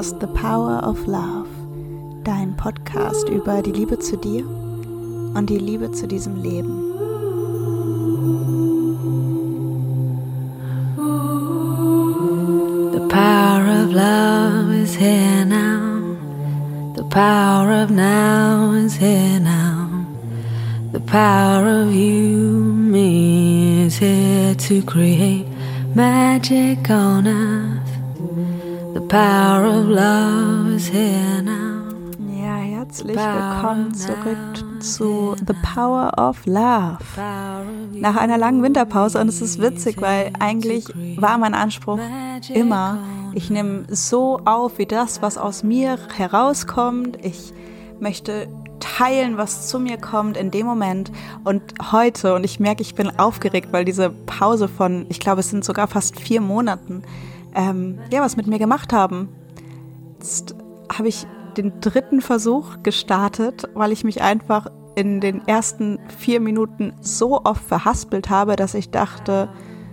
Podcast The Power of Love, dein Podcast über die Liebe zu dir und die Liebe zu diesem Leben. The power of love is here now. The power of now is here now. The power of you, me is here to create magic on earth. The power of love is here now. Ja, herzlich willkommen zurück zu The Power of Love. Nach einer langen Winterpause und es ist witzig, weil eigentlich war mein Anspruch immer, ich nehme so auf, wie das, was aus mir herauskommt. Ich möchte teilen, was zu mir kommt in dem Moment und heute. Und ich merke, ich bin aufgeregt, weil diese Pause von, ich glaube, es sind sogar fast vier Monaten, ähm, ja, was mit mir gemacht haben. Jetzt habe ich den dritten Versuch gestartet, weil ich mich einfach in den ersten vier Minuten so oft verhaspelt habe, dass ich dachte,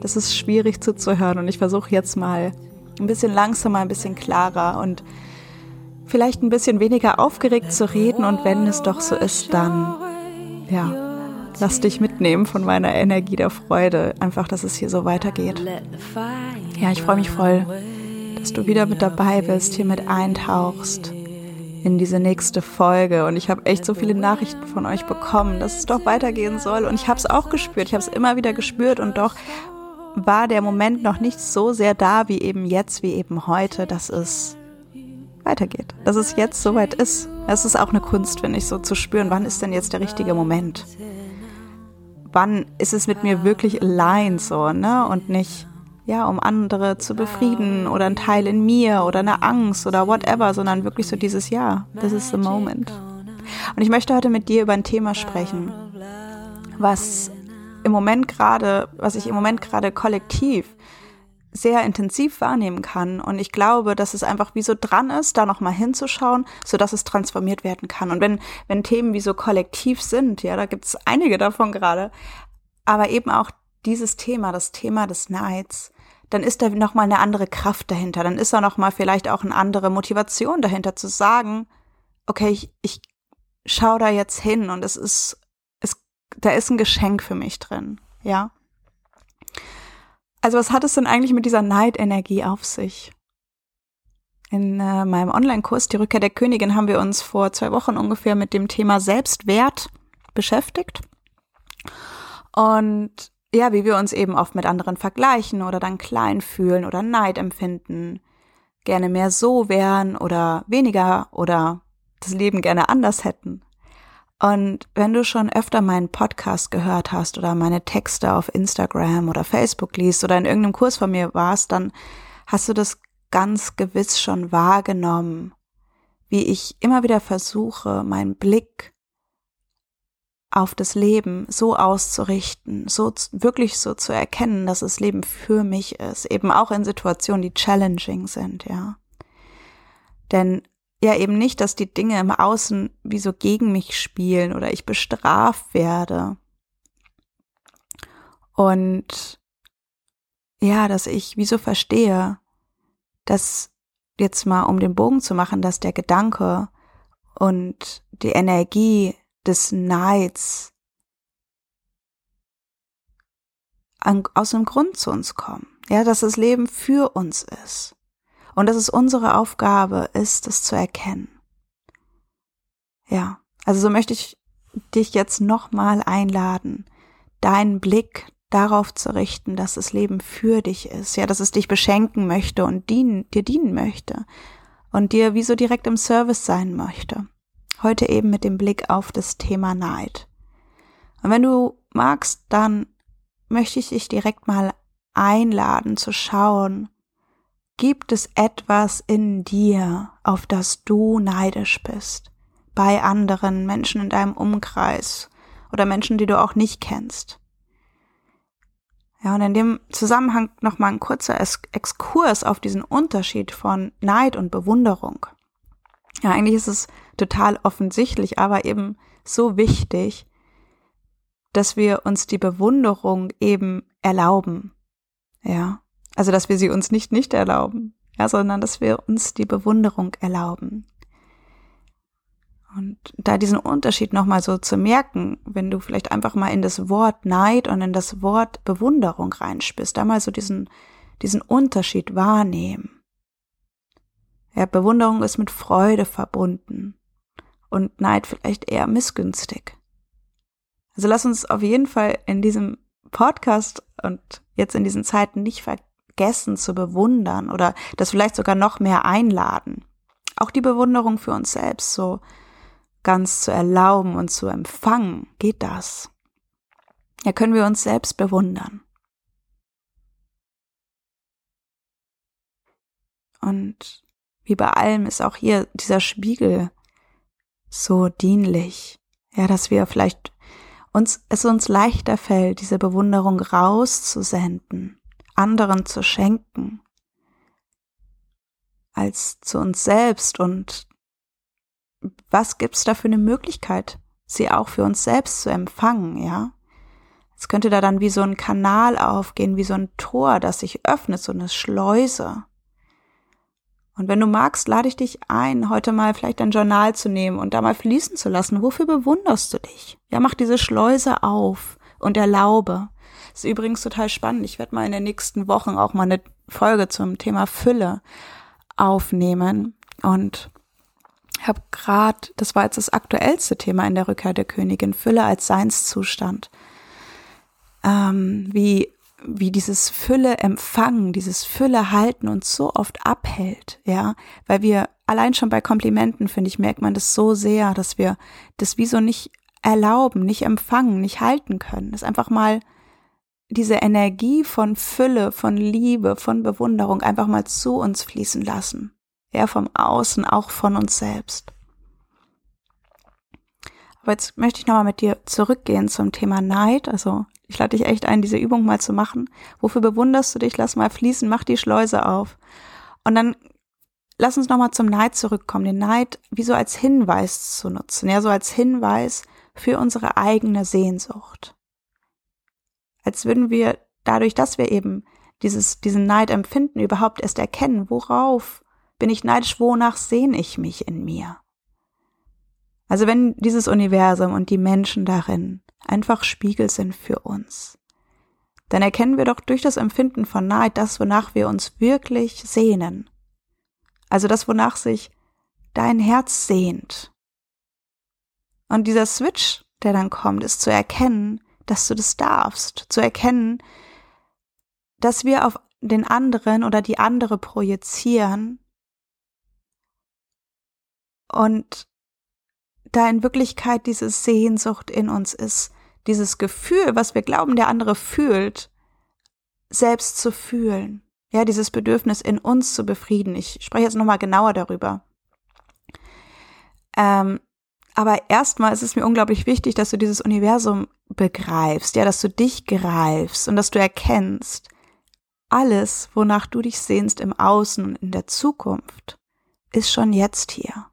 das ist schwierig zuzuhören. Und ich versuche jetzt mal ein bisschen langsamer, ein bisschen klarer und vielleicht ein bisschen weniger aufgeregt zu reden und wenn es doch so ist, dann ja, lass dich mitnehmen von meiner Energie der Freude, einfach, dass es hier so weitergeht. Ja, ich freue mich voll, dass du wieder mit dabei bist, hier mit eintauchst in diese nächste Folge und ich habe echt so viele Nachrichten von euch bekommen, dass es doch weitergehen soll und ich habe es auch gespürt, ich habe es immer wieder gespürt und doch war der Moment noch nicht so sehr da wie eben jetzt, wie eben heute, dass es weitergeht. Dass es jetzt soweit ist. Es ist auch eine Kunst, finde ich, so zu spüren, wann ist denn jetzt der richtige Moment? Wann ist es mit mir wirklich allein so, ne? Und nicht, ja, um andere zu befrieden oder ein Teil in mir oder eine Angst oder whatever, sondern wirklich so dieses Ja, this is the moment. Und ich möchte heute mit dir über ein Thema sprechen, was im Moment gerade, was ich im Moment gerade kollektiv sehr intensiv wahrnehmen kann. Und ich glaube, dass es einfach wie so dran ist, da nochmal hinzuschauen, so dass es transformiert werden kann. Und wenn, wenn Themen wie so kollektiv sind, ja, da gibt es einige davon gerade, aber eben auch dieses Thema, das Thema des Neids, dann ist da nochmal eine andere Kraft dahinter. Dann ist da nochmal vielleicht auch eine andere Motivation dahinter zu sagen, okay, ich, ich schau da jetzt hin und es ist, es, da ist ein Geschenk für mich drin, ja. Also was hat es denn eigentlich mit dieser Neidenergie auf sich? In äh, meinem Online-Kurs Die Rückkehr der Königin haben wir uns vor zwei Wochen ungefähr mit dem Thema Selbstwert beschäftigt. Und ja, wie wir uns eben oft mit anderen vergleichen oder dann klein fühlen oder Neid empfinden, gerne mehr so wären oder weniger oder das Leben gerne anders hätten. Und wenn du schon öfter meinen Podcast gehört hast oder meine Texte auf Instagram oder Facebook liest oder in irgendeinem Kurs von mir warst, dann hast du das ganz gewiss schon wahrgenommen, wie ich immer wieder versuche, meinen Blick auf das Leben so auszurichten, so wirklich so zu erkennen, dass das Leben für mich ist, eben auch in Situationen, die challenging sind, ja. Denn ja eben nicht, dass die Dinge im Außen wie so gegen mich spielen oder ich bestraft werde. Und ja, dass ich wieso verstehe, dass jetzt mal um den Bogen zu machen, dass der Gedanke und die Energie des Neids an, aus dem Grund zu uns kommen. Ja, dass das Leben für uns ist. Und dass es unsere Aufgabe ist, es zu erkennen. Ja, also so möchte ich dich jetzt nochmal einladen, deinen Blick darauf zu richten, dass das Leben für dich ist, ja, dass es dich beschenken möchte und dienen, dir dienen möchte und dir wie so direkt im Service sein möchte. Heute eben mit dem Blick auf das Thema Neid. Und wenn du magst, dann möchte ich dich direkt mal einladen zu schauen, Gibt es etwas in dir, auf das du neidisch bist? Bei anderen Menschen in deinem Umkreis oder Menschen, die du auch nicht kennst? Ja, und in dem Zusammenhang nochmal ein kurzer Exkurs auf diesen Unterschied von Neid und Bewunderung. Ja, eigentlich ist es total offensichtlich, aber eben so wichtig, dass wir uns die Bewunderung eben erlauben. Ja, also, dass wir sie uns nicht nicht erlauben. ja, sondern dass wir uns die Bewunderung erlauben. Und da diesen Unterschied nochmal so zu merken, wenn du vielleicht einfach mal in das Wort Neid und in das Wort Bewunderung reinspürst, da mal so diesen, diesen Unterschied wahrnehmen. Ja, Bewunderung ist mit Freude verbunden und Neid vielleicht eher missgünstig. Also lass uns auf jeden Fall in diesem Podcast und jetzt in diesen Zeiten nicht vergessen zu bewundern oder das vielleicht sogar noch mehr einladen. Auch die Bewunderung für uns selbst so ganz zu erlauben und zu empfangen, geht das. Ja, können wir uns selbst bewundern. Und wie bei allem ist auch hier dieser Spiegel so dienlich. Ja, dass wir vielleicht uns, es uns leichter fällt, diese Bewunderung rauszusenden, anderen zu schenken, als zu uns selbst und was gibt's da für eine Möglichkeit, sie auch für uns selbst zu empfangen, ja? Es könnte da dann wie so ein Kanal aufgehen, wie so ein Tor, das sich öffnet, so eine Schleuse. Und wenn du magst, lade ich dich ein, heute mal vielleicht ein Journal zu nehmen und da mal fließen zu lassen. Wofür bewunderst du dich? Ja, mach diese Schleuse auf und erlaube. Ist übrigens total spannend. Ich werde mal in den nächsten Wochen auch mal eine Folge zum Thema Fülle aufnehmen und habe gerade, das war jetzt das aktuellste Thema in der Rückkehr der Königin, Fülle als Seinszustand. Ähm, wie, wie dieses Fülle empfangen, dieses Fülle halten uns so oft abhält, ja, weil wir allein schon bei Komplimenten, finde ich, merkt man das so sehr, dass wir das wie so nicht erlauben, nicht empfangen, nicht halten können. Das einfach mal diese Energie von Fülle, von Liebe, von Bewunderung einfach mal zu uns fließen lassen ja, vom Außen, auch von uns selbst. Aber jetzt möchte ich nochmal mit dir zurückgehen zum Thema Neid. Also ich lade dich echt ein, diese Übung mal zu machen. Wofür bewunderst du dich? Lass mal fließen, mach die Schleuse auf. Und dann lass uns nochmal zum Neid zurückkommen. Den Neid wie so als Hinweis zu nutzen. Ja, so als Hinweis für unsere eigene Sehnsucht. Als würden wir dadurch, dass wir eben dieses, diesen Neid empfinden, überhaupt erst erkennen, worauf bin ich neidisch? Wonach sehne ich mich in mir? Also wenn dieses Universum und die Menschen darin einfach Spiegel sind für uns, dann erkennen wir doch durch das Empfinden von Neid das, wonach wir uns wirklich sehnen. Also das, wonach sich dein Herz sehnt. Und dieser Switch, der dann kommt, ist zu erkennen, dass du das darfst, zu erkennen, dass wir auf den anderen oder die andere projizieren, und da in Wirklichkeit diese Sehnsucht in uns ist, dieses Gefühl, was wir glauben, der andere fühlt, selbst zu fühlen. Ja, dieses Bedürfnis in uns zu befrieden. Ich spreche jetzt nochmal genauer darüber. Ähm, aber erstmal ist es mir unglaublich wichtig, dass du dieses Universum begreifst, ja, dass du dich greifst und dass du erkennst, alles, wonach du dich sehnst im Außen und in der Zukunft, ist schon jetzt hier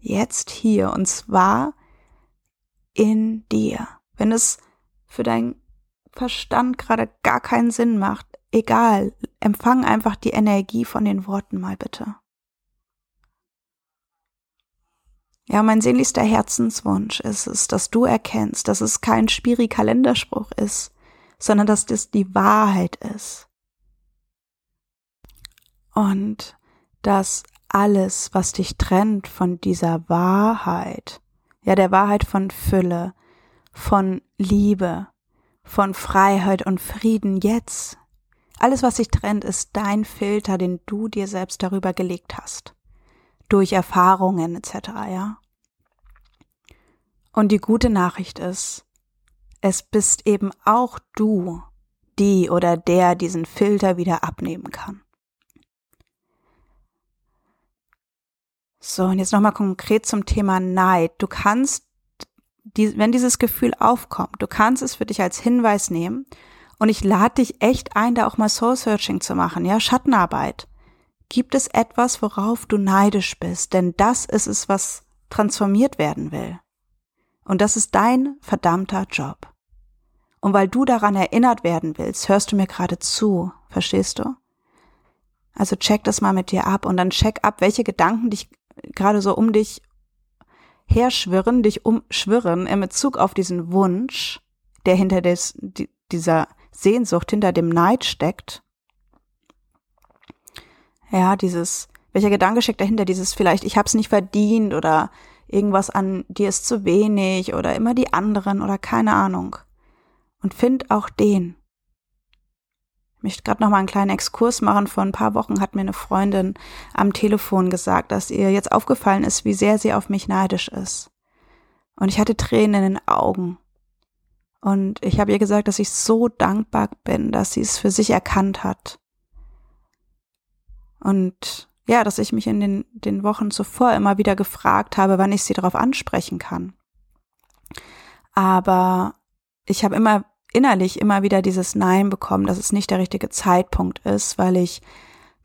jetzt hier und zwar in dir. Wenn es für deinen Verstand gerade gar keinen Sinn macht, egal, empfang einfach die Energie von den Worten mal bitte. Ja, mein sehnlichster Herzenswunsch ist es, dass du erkennst, dass es kein Spiri-Kalenderspruch ist, sondern dass das die Wahrheit ist. Und dass alles, was dich trennt von dieser Wahrheit, ja der Wahrheit von Fülle, von Liebe, von Freiheit und Frieden jetzt. Alles, was dich trennt, ist dein Filter, den du dir selbst darüber gelegt hast. Durch Erfahrungen etc., ja. Und die gute Nachricht ist, es bist eben auch du, die oder der diesen Filter wieder abnehmen kann. So, und jetzt nochmal konkret zum Thema Neid. Du kannst, die, wenn dieses Gefühl aufkommt, du kannst es für dich als Hinweis nehmen. Und ich lade dich echt ein, da auch mal Soul Searching zu machen, ja, Schattenarbeit. Gibt es etwas, worauf du neidisch bist? Denn das ist es, was transformiert werden will. Und das ist dein verdammter Job. Und weil du daran erinnert werden willst, hörst du mir gerade zu, verstehst du? Also check das mal mit dir ab und dann check ab, welche Gedanken dich gerade so um dich herschwirren, dich umschwirren in Bezug auf diesen Wunsch, der hinter des, dieser Sehnsucht, hinter dem Neid steckt. Ja, dieses, welcher Gedanke steckt dahinter? Dieses vielleicht, ich habe es nicht verdient oder irgendwas an dir ist zu wenig oder immer die anderen oder keine Ahnung. Und find auch den. Ich möchte gerade noch mal einen kleinen Exkurs machen. Vor ein paar Wochen hat mir eine Freundin am Telefon gesagt, dass ihr jetzt aufgefallen ist, wie sehr sie auf mich neidisch ist. Und ich hatte Tränen in den Augen. Und ich habe ihr gesagt, dass ich so dankbar bin, dass sie es für sich erkannt hat. Und ja, dass ich mich in den, den Wochen zuvor immer wieder gefragt habe, wann ich sie darauf ansprechen kann. Aber ich habe immer innerlich immer wieder dieses Nein bekommen, dass es nicht der richtige Zeitpunkt ist, weil ich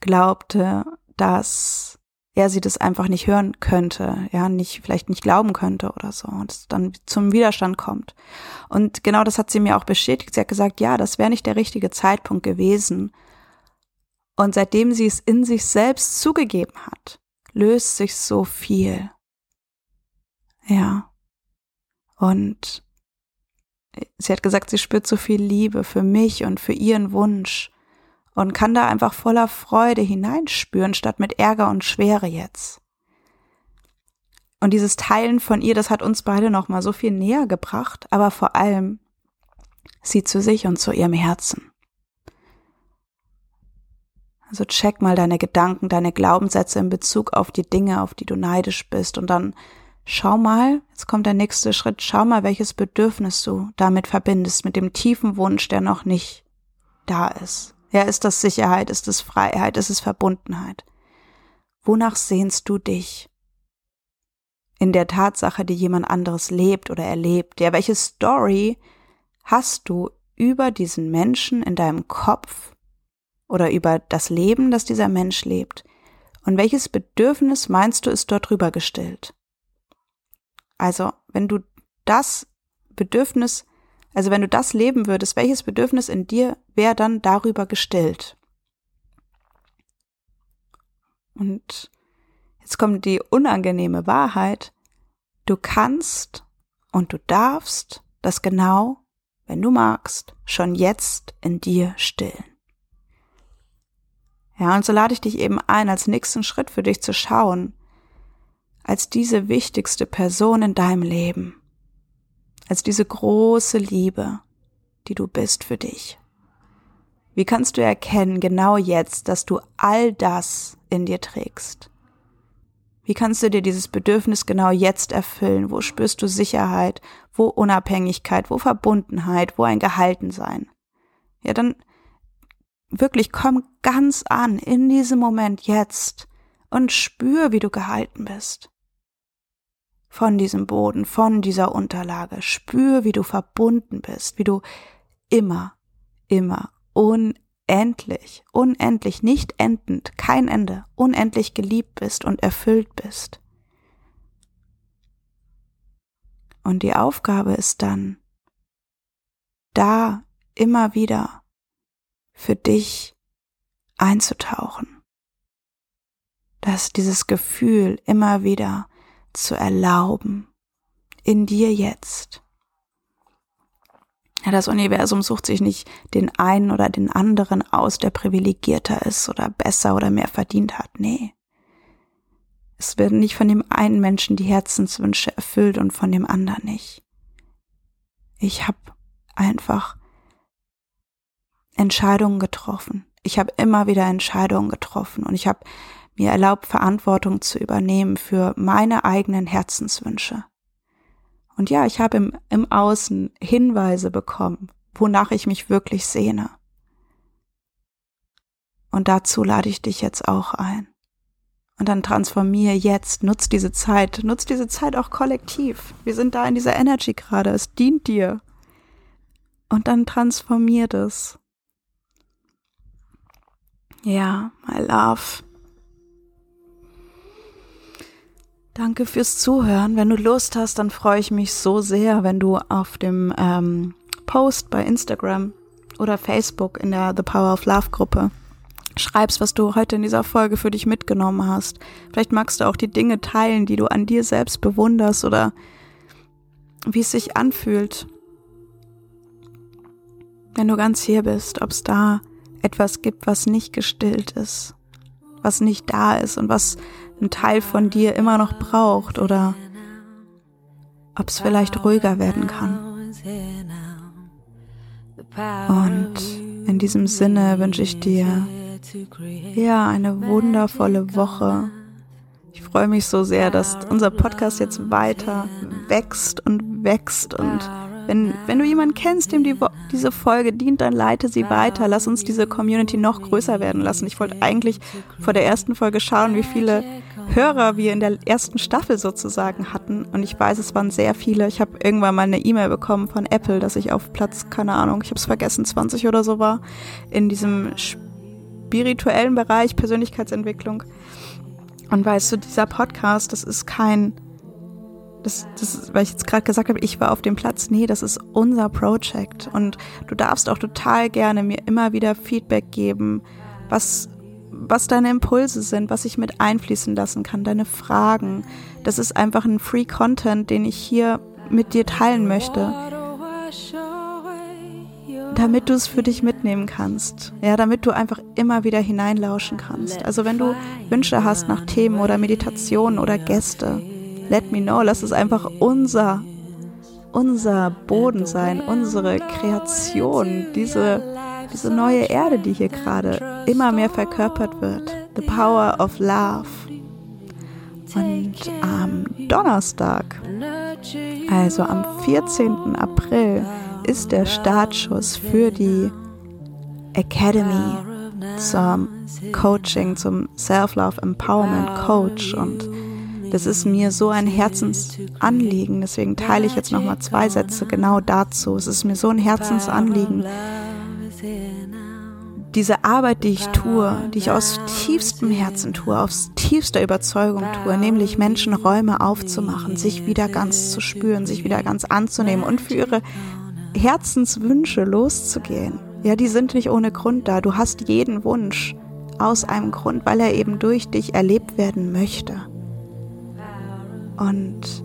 glaubte, dass er sie das einfach nicht hören könnte, ja, nicht, vielleicht nicht glauben könnte oder so und es dann zum Widerstand kommt. Und genau das hat sie mir auch bestätigt. Sie hat gesagt, ja, das wäre nicht der richtige Zeitpunkt gewesen. Und seitdem sie es in sich selbst zugegeben hat, löst sich so viel. Ja. Und sie hat gesagt, sie spürt so viel Liebe für mich und für ihren Wunsch und kann da einfach voller Freude hineinspüren, statt mit Ärger und Schwere jetzt. Und dieses Teilen von ihr, das hat uns beide noch mal so viel näher gebracht, aber vor allem sie zu sich und zu ihrem Herzen. Also check mal deine Gedanken, deine Glaubenssätze in Bezug auf die Dinge, auf die du neidisch bist und dann schau mal, jetzt kommt der nächste Schritt, schau mal, welches Bedürfnis du damit verbindest, mit dem tiefen Wunsch, der noch nicht da ist. Ja, ist das Sicherheit, ist es Freiheit, ist es Verbundenheit? Wonach sehnst du dich? In der Tatsache, die jemand anderes lebt oder erlebt, ja, welche Story hast du über diesen Menschen in deinem Kopf oder über das Leben, das dieser Mensch lebt? Und welches Bedürfnis meinst du ist dort drüber gestillt? Also, wenn du das Bedürfnis, also wenn du das leben würdest, welches Bedürfnis in dir wäre dann darüber gestillt? Und jetzt kommt die unangenehme Wahrheit. Du kannst und du darfst das genau, wenn du magst, schon jetzt in dir stillen. Ja, und so lade ich dich eben ein, als nächsten Schritt für dich zu schauen, als diese wichtigste Person in deinem Leben, als diese große Liebe, die du bist für dich. Wie kannst du erkennen, genau jetzt, dass du all das in dir trägst? Wie kannst du dir dieses Bedürfnis genau jetzt erfüllen? Wo spürst du Sicherheit? Wo Unabhängigkeit? Wo Verbundenheit? Wo ein Gehaltensein? Ja, dann wirklich komm ganz an in diesem Moment jetzt und spür, wie du gehalten bist von diesem Boden, von dieser Unterlage. Spür, wie du verbunden bist, wie du immer, immer, unendlich, unendlich, nicht endend, kein Ende, unendlich geliebt bist und erfüllt bist. Und die Aufgabe ist dann, da immer wieder für dich einzutauchen. Dass dieses Gefühl immer wieder zu erlauben, in dir jetzt. Ja, das Universum sucht sich nicht den einen oder den anderen aus, der privilegierter ist oder besser oder mehr verdient hat. Nee. Es werden nicht von dem einen Menschen die Herzenswünsche erfüllt und von dem anderen nicht. Ich habe einfach Entscheidungen getroffen. Ich habe immer wieder Entscheidungen getroffen und ich habe mir erlaubt, Verantwortung zu übernehmen für meine eigenen Herzenswünsche. Und ja, ich habe im, im Außen Hinweise bekommen, wonach ich mich wirklich sehne. Und dazu lade ich dich jetzt auch ein. Und dann transformiere jetzt, nutz diese Zeit, nutz diese Zeit auch kollektiv. Wir sind da in dieser Energy gerade, es dient dir. Und dann transformier das. Ja, my love. Danke fürs Zuhören. Wenn du Lust hast, dann freue ich mich so sehr, wenn du auf dem ähm, Post bei Instagram oder Facebook in der The Power of Love Gruppe schreibst, was du heute in dieser Folge für dich mitgenommen hast. Vielleicht magst du auch die Dinge teilen, die du an dir selbst bewunderst oder wie es sich anfühlt, wenn du ganz hier bist, ob es da etwas gibt, was nicht gestillt ist, was nicht da ist und was ein Teil von dir immer noch braucht oder ob es vielleicht ruhiger werden kann. Und in diesem Sinne wünsche ich dir ja eine wundervolle Woche. Ich freue mich so sehr, dass unser Podcast jetzt weiter wächst und wächst und wenn, wenn du jemanden kennst, dem die, diese Folge dient, dann leite sie weiter. Lass uns diese Community noch größer werden lassen. Ich wollte eigentlich vor der ersten Folge schauen, wie viele Hörer wir in der ersten Staffel sozusagen hatten. Und ich weiß, es waren sehr viele. Ich habe irgendwann mal eine E-Mail bekommen von Apple, dass ich auf Platz, keine Ahnung, ich habe es vergessen, 20 oder so war, in diesem spirituellen Bereich Persönlichkeitsentwicklung. Und weißt du, dieser Podcast, das ist kein das, das, weil ich jetzt gerade gesagt habe, ich war auf dem Platz. Nee, das ist unser Project. Und du darfst auch total gerne mir immer wieder Feedback geben, was, was deine Impulse sind, was ich mit einfließen lassen kann, deine Fragen. Das ist einfach ein Free Content, den ich hier mit dir teilen möchte. Damit du es für dich mitnehmen kannst. Ja, damit du einfach immer wieder hineinlauschen kannst. Also wenn du Wünsche hast nach Themen oder Meditationen oder Gäste, let me know, lass es einfach unser, unser Boden sein, unsere Kreation, diese, diese neue Erde, die hier gerade immer mehr verkörpert wird. The power of love. Und am Donnerstag, also am 14. April, ist der Startschuss für die Academy zum Coaching, zum Self-Love Empowerment Coach und das ist mir so ein Herzensanliegen. Deswegen teile ich jetzt nochmal zwei Sätze genau dazu. Es ist mir so ein Herzensanliegen. Diese Arbeit, die ich tue, die ich aus tiefstem Herzen tue, aus tiefster Überzeugung tue, nämlich Menschen Räume aufzumachen, sich wieder ganz zu spüren, sich wieder ganz anzunehmen und für ihre Herzenswünsche loszugehen. Ja, die sind nicht ohne Grund da. Du hast jeden Wunsch aus einem Grund, weil er eben durch dich erlebt werden möchte. Und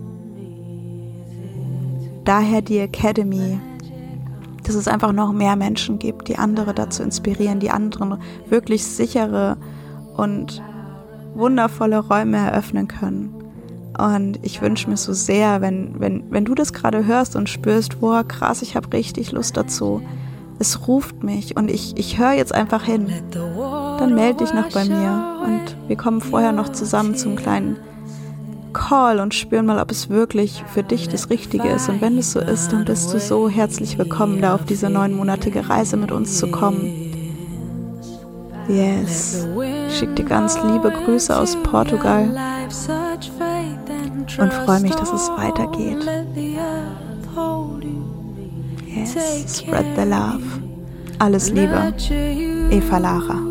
daher die Academy, dass es einfach noch mehr Menschen gibt, die andere dazu inspirieren, die anderen wirklich sichere und wundervolle Räume eröffnen können. Und ich wünsche mir so sehr, wenn, wenn, wenn du das gerade hörst und spürst, boah, krass, ich habe richtig Lust dazu. Es ruft mich und ich, ich höre jetzt einfach hin. Dann melde dich noch bei mir und wir kommen vorher noch zusammen zum kleinen Call und spüren mal, ob es wirklich für dich das Richtige ist. Und wenn es so ist, dann bist du so herzlich willkommen, da auf diese neunmonatige Reise mit uns zu kommen. Yes. Ich schicke dir ganz liebe Grüße aus Portugal und freue mich, dass es weitergeht. Yes. Spread the love. Alles Liebe. Eva Lara.